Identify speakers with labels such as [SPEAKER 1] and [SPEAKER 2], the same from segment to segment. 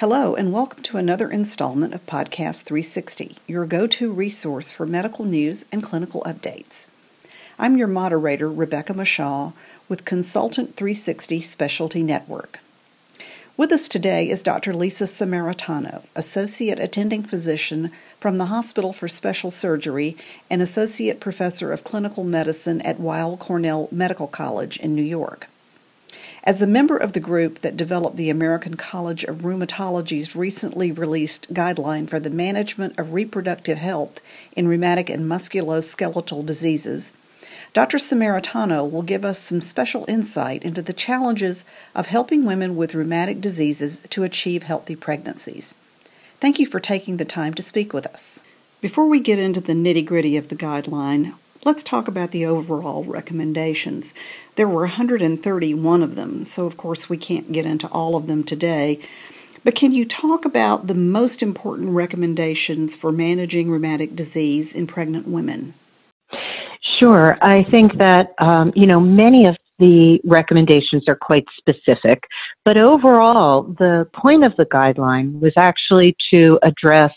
[SPEAKER 1] Hello, and welcome to another installment of Podcast 360, your go to resource for medical news and clinical updates. I'm your moderator, Rebecca Mashaw, with Consultant 360 Specialty Network. With us today is Dr. Lisa Sammaritano, Associate Attending Physician from the Hospital for Special Surgery and Associate Professor of Clinical Medicine at Weill Cornell Medical College in New York. As a member of the group that developed the American College of Rheumatology's recently released guideline for the management of reproductive health in rheumatic and musculoskeletal diseases, Dr. Sammaritano will give us some special insight into the challenges of helping women with rheumatic diseases to achieve healthy pregnancies. Thank you for taking the time to speak with us. Before we get into the nitty gritty of the guideline, Let's talk about the overall recommendations. There were 131 of them, so of course we can't get into all of them today. But can you talk about the most important recommendations for managing rheumatic disease in pregnant women?
[SPEAKER 2] Sure. I think that, um, you know, many of the recommendations are quite specific, but overall, the point of the guideline was actually to address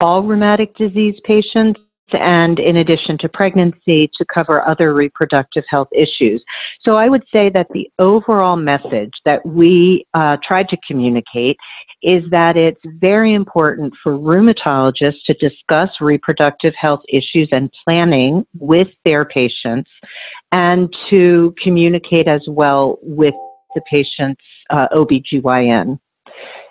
[SPEAKER 2] all rheumatic disease patients and in addition to pregnancy to cover other reproductive health issues. So I would say that the overall message that we uh, tried to communicate is that it's very important for rheumatologists to discuss reproductive health issues and planning with their patients and to communicate as well with the patient's uh, OBGYN.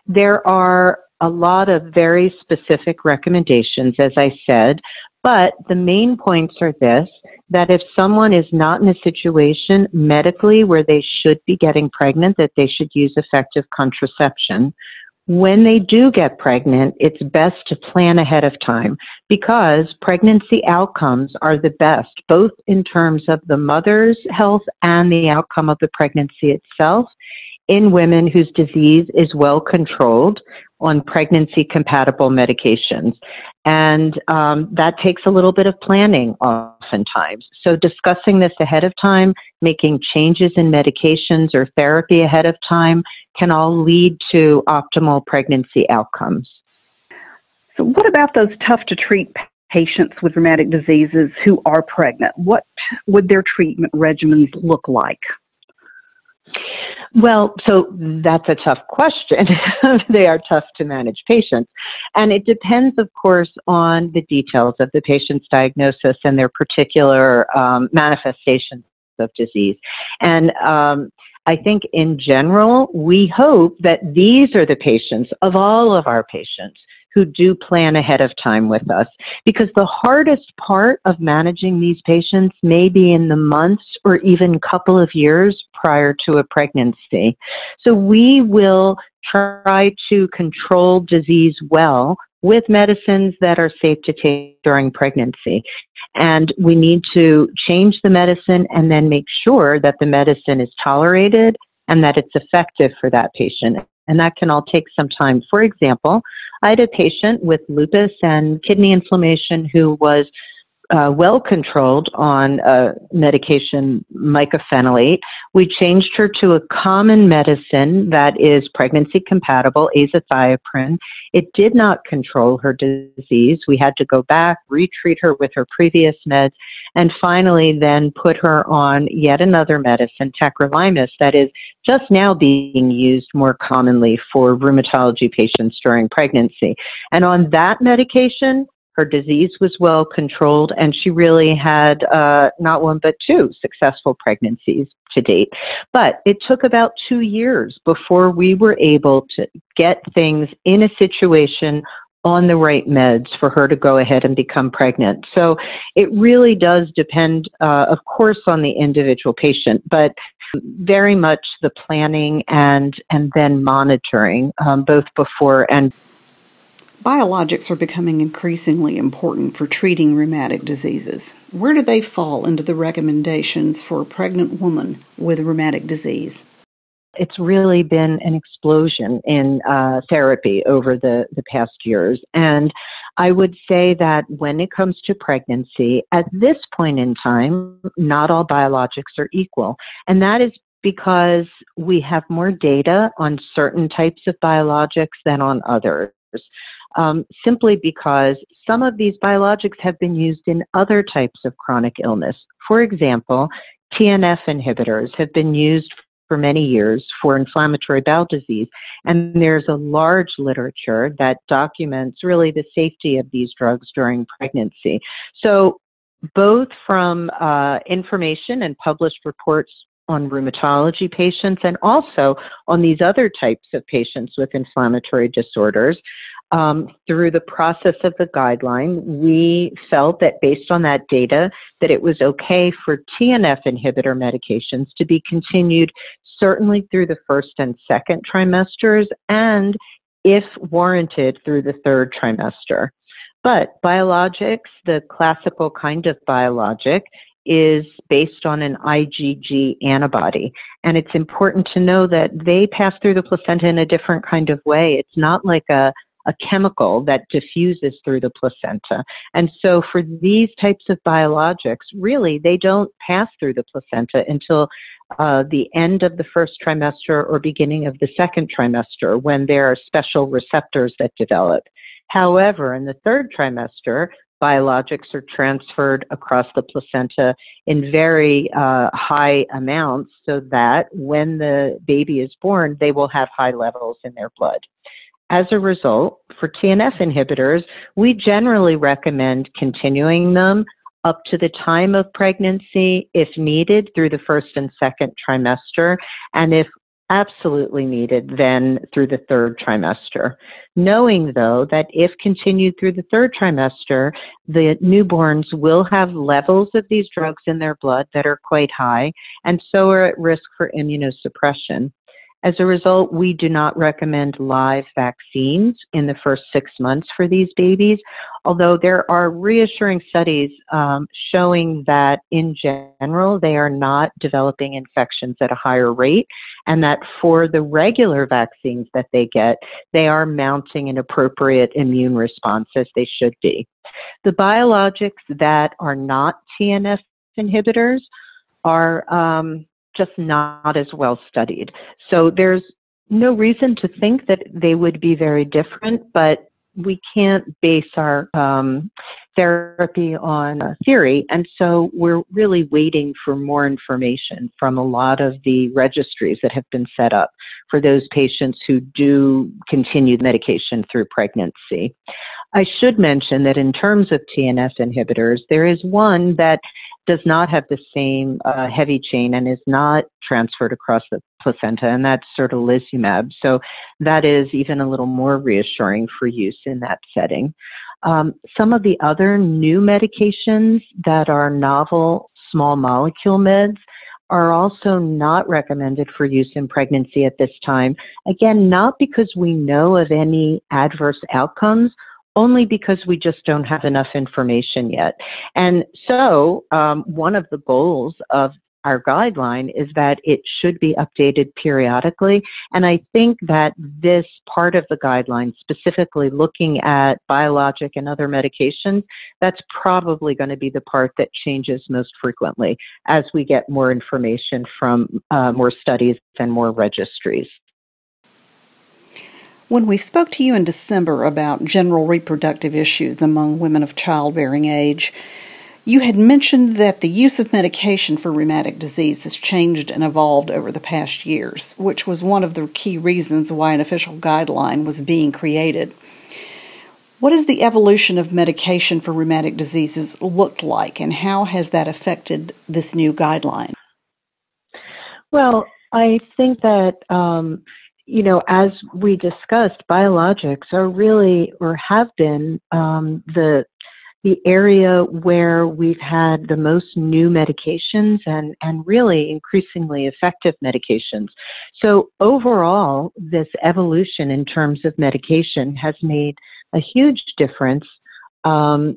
[SPEAKER 2] There are a lot of very specific recommendations, as I said, but the main points are this that if someone is not in a situation medically where they should be getting pregnant, that they should use effective contraception. When they do get pregnant, it's best to plan ahead of time because pregnancy outcomes are the best, both in terms of the mother's health and the outcome of the pregnancy itself in women whose disease is well controlled on pregnancy compatible medications. And um, that takes a little bit of planning oftentimes. So, discussing this ahead of time, making changes in medications or therapy ahead of time can all lead to optimal pregnancy outcomes.
[SPEAKER 1] So, what about those tough to treat patients with rheumatic diseases who are pregnant? What would their treatment regimens look like?
[SPEAKER 2] Well, so that's a tough question. they are tough to manage patients. And it depends, of course, on the details of the patient's diagnosis and their particular um, manifestations of disease. And um, I think in general, we hope that these are the patients of all of our patients who do plan ahead of time with us. Because the hardest part of managing these patients may be in the months or even couple of years prior to a pregnancy. So we will try to control disease well with medicines that are safe to take during pregnancy. And we need to change the medicine and then make sure that the medicine is tolerated and that it's effective for that patient and that can all take some time. For example, I had a patient with lupus and kidney inflammation who was uh, well controlled on uh, medication mycophenolate. We changed her to a common medicine that is pregnancy compatible, azathioprine. It did not control her disease. We had to go back, retreat her with her previous meds, and finally then put her on yet another medicine, tacrolimus, that is just now being used more commonly for rheumatology patients during pregnancy. And on that medication, her disease was well controlled, and she really had uh, not one but two successful pregnancies to date. But it took about two years before we were able to get things in a situation on the right meds for her to go ahead and become pregnant. So it really does depend, uh, of course, on the individual patient, but very much the planning and and then monitoring um, both before and
[SPEAKER 1] Biologics are becoming increasingly important for treating rheumatic diseases. Where do they fall into the recommendations for a pregnant woman with rheumatic disease?
[SPEAKER 2] It's really been an explosion in uh, therapy over the, the past years. And I would say that when it comes to pregnancy, at this point in time, not all biologics are equal. And that is because we have more data on certain types of biologics than on others. Um, simply because some of these biologics have been used in other types of chronic illness. For example, TNF inhibitors have been used for many years for inflammatory bowel disease, and there's a large literature that documents really the safety of these drugs during pregnancy. So, both from uh, information and published reports on rheumatology patients and also on these other types of patients with inflammatory disorders. Um, through the process of the guideline, we felt that based on that data, that it was okay for TNF inhibitor medications to be continued certainly through the first and second trimesters and if warranted through the third trimester. But biologics, the classical kind of biologic, is based on an IgG antibody. And it's important to know that they pass through the placenta in a different kind of way. It's not like a, a chemical that diffuses through the placenta. And so for these types of biologics, really, they don't pass through the placenta until uh, the end of the first trimester or beginning of the second trimester when there are special receptors that develop. However, in the third trimester, biologics are transferred across the placenta in very uh, high amounts so that when the baby is born, they will have high levels in their blood. As a result, for TNF inhibitors, we generally recommend continuing them up to the time of pregnancy if needed through the first and second trimester, and if absolutely needed then through the third trimester. Knowing though that if continued through the third trimester, the newborns will have levels of these drugs in their blood that are quite high and so are at risk for immunosuppression. As a result, we do not recommend live vaccines in the first six months for these babies, although there are reassuring studies um, showing that in general they are not developing infections at a higher rate, and that for the regular vaccines that they get, they are mounting an appropriate immune response as they should be. The biologics that are not TNF inhibitors are um, just not as well studied. So there's no reason to think that they would be very different, but we can't base our um, therapy on theory. And so we're really waiting for more information from a lot of the registries that have been set up for those patients who do continue medication through pregnancy. I should mention that in terms of TNF inhibitors, there is one that does not have the same uh, heavy chain and is not transferred across the placenta, and that's certolizumab. So that is even a little more reassuring for use in that setting. Um, some of the other new medications that are novel small molecule meds are also not recommended for use in pregnancy at this time. Again, not because we know of any adverse outcomes only because we just don't have enough information yet. And so, um, one of the goals of our guideline is that it should be updated periodically. And I think that this part of the guideline, specifically looking at biologic and other medications, that's probably going to be the part that changes most frequently as we get more information from uh, more studies and more registries.
[SPEAKER 1] When we spoke to you in December about general reproductive issues among women of childbearing age, you had mentioned that the use of medication for rheumatic disease has changed and evolved over the past years, which was one of the key reasons why an official guideline was being created. What has the evolution of medication for rheumatic diseases looked like, and how has that affected this new guideline?
[SPEAKER 2] Well, I think that um, you know, as we discussed, biologics are really or have been um, the the area where we've had the most new medications and, and really increasingly effective medications. So overall, this evolution in terms of medication has made a huge difference um,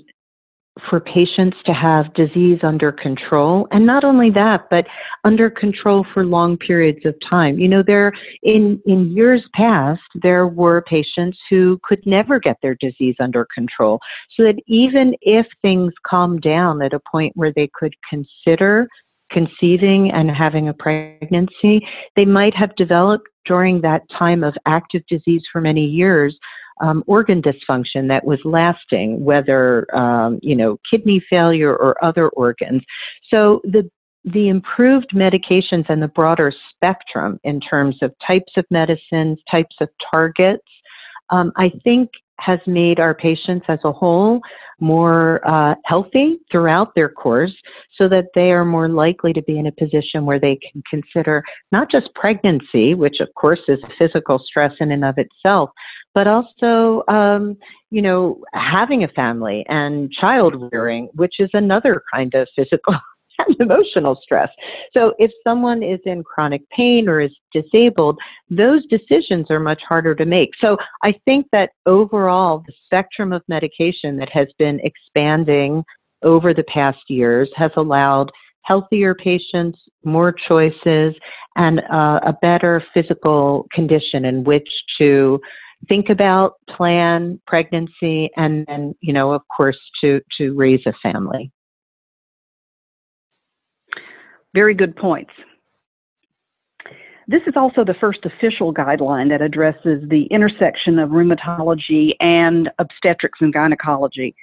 [SPEAKER 2] for patients to have disease under control. And not only that but under control for long periods of time. You know there in in years past there were patients who could never get their disease under control. So that even if things calmed down at a point where they could consider conceiving and having a pregnancy, they might have developed during that time of active disease for many years um, organ dysfunction that was lasting, whether um, you know kidney failure or other organs. So the the improved medications and the broader spectrum in terms of types of medicines, types of targets, um, I think has made our patients as a whole more uh, healthy throughout their course so that they are more likely to be in a position where they can consider not just pregnancy, which of course is physical stress in and of itself, but also, um, you know, having a family and child rearing, which is another kind of physical and emotional stress. So if someone is in chronic pain or is disabled, those decisions are much harder to make. So I think that overall, the spectrum of medication that has been expanding over the past years has allowed healthier patients, more choices, and uh, a better physical condition in which to think about, plan pregnancy, and then, you know, of course, to, to raise a family.
[SPEAKER 1] Very good points. This is also the first official guideline that addresses the intersection of rheumatology and obstetrics and gynecology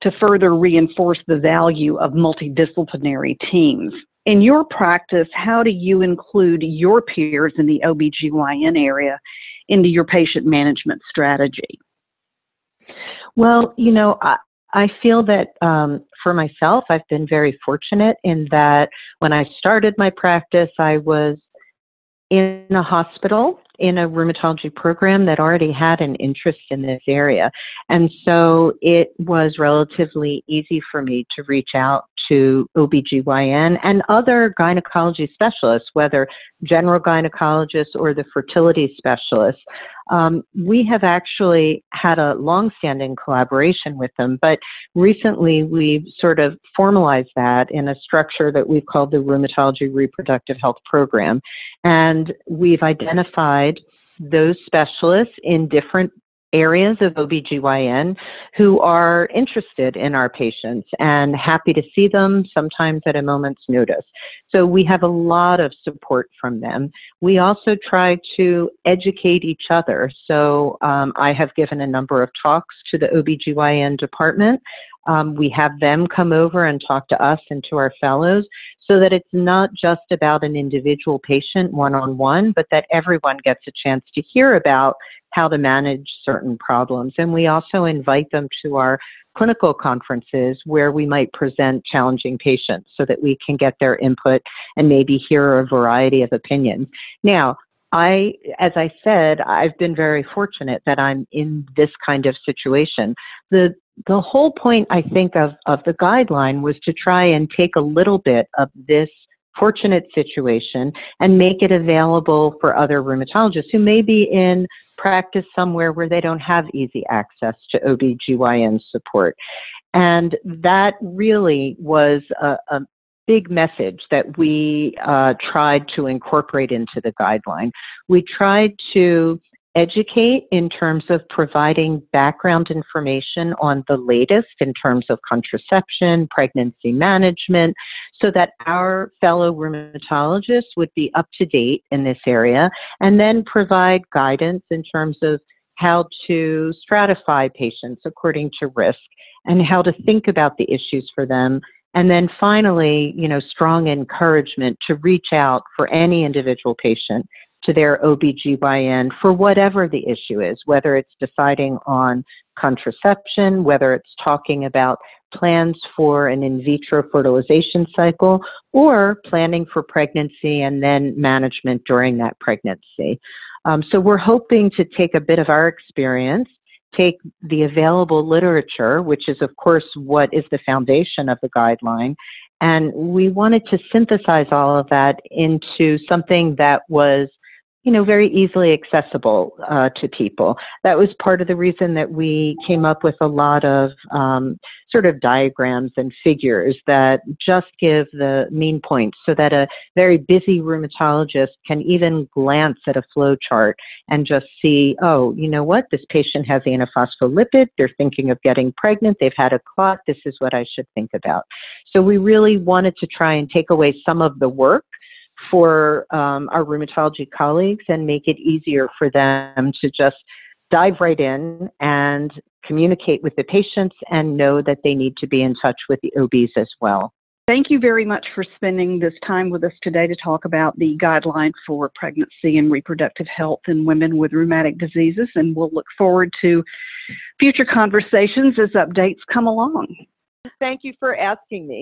[SPEAKER 1] to further reinforce the value of multidisciplinary teams. In your practice, how do you include your peers in the OBGYN area into your patient management strategy?
[SPEAKER 2] Well, you know, I, I feel that um, for myself, I've been very fortunate in that when I started my practice, I was in a hospital in a rheumatology program that already had an interest in this area. And so it was relatively easy for me to reach out to OBGYN and other gynecology specialists, whether general gynecologists or the fertility specialists. Um, we have actually had a long-standing collaboration with them, but recently we've sort of formalized that in a structure that we've called the Rheumatology Reproductive Health Program. And we've identified those specialists in different areas of OBGYN who are interested in our patients and happy to see them sometimes at a moment's notice. So we have a lot of support from them. We also try to educate each other. So um, I have given a number of talks to the OBGYN department. Um, we have them come over and talk to us and to our fellows so that it's not just about an individual patient one on one, but that everyone gets a chance to hear about how to manage certain problems. And we also invite them to our clinical conferences where we might present challenging patients so that we can get their input and maybe hear a variety of opinions. Now, I, as I said, I've been very fortunate that I'm in this kind of situation. The the whole point, I think, of, of the guideline was to try and take a little bit of this fortunate situation and make it available for other rheumatologists who may be in practice somewhere where they don't have easy access to OBGYN support. And that really was a, a big message that we uh, tried to incorporate into the guideline. We tried to educate in terms of providing background information on the latest in terms of contraception, pregnancy management, so that our fellow rheumatologists would be up to date in this area and then provide guidance in terms of how to stratify patients according to risk and how to think about the issues for them and then finally, you know, strong encouragement to reach out for any individual patient to their OBGYN for whatever the issue is, whether it's deciding on contraception, whether it's talking about plans for an in vitro fertilization cycle, or planning for pregnancy and then management during that pregnancy. Um, so we're hoping to take a bit of our experience, take the available literature, which is, of course, what is the foundation of the guideline, and we wanted to synthesize all of that into something that was you know, very easily accessible uh, to people. That was part of the reason that we came up with a lot of um, sort of diagrams and figures that just give the main points so that a very busy rheumatologist can even glance at a flow chart and just see, oh, you know what, this patient has antiphospholipid, they're thinking of getting pregnant, they've had a clot, this is what I should think about. So we really wanted to try and take away some of the work for um, our rheumatology colleagues and make it easier for them to just dive right in and communicate with the patients and know that they need to be in touch with the OBs as well.
[SPEAKER 3] Thank you very much for spending this time with us today to talk about the guideline for pregnancy and reproductive health in women with rheumatic diseases, and we'll look forward to future conversations as updates come along.
[SPEAKER 2] Thank you for asking me.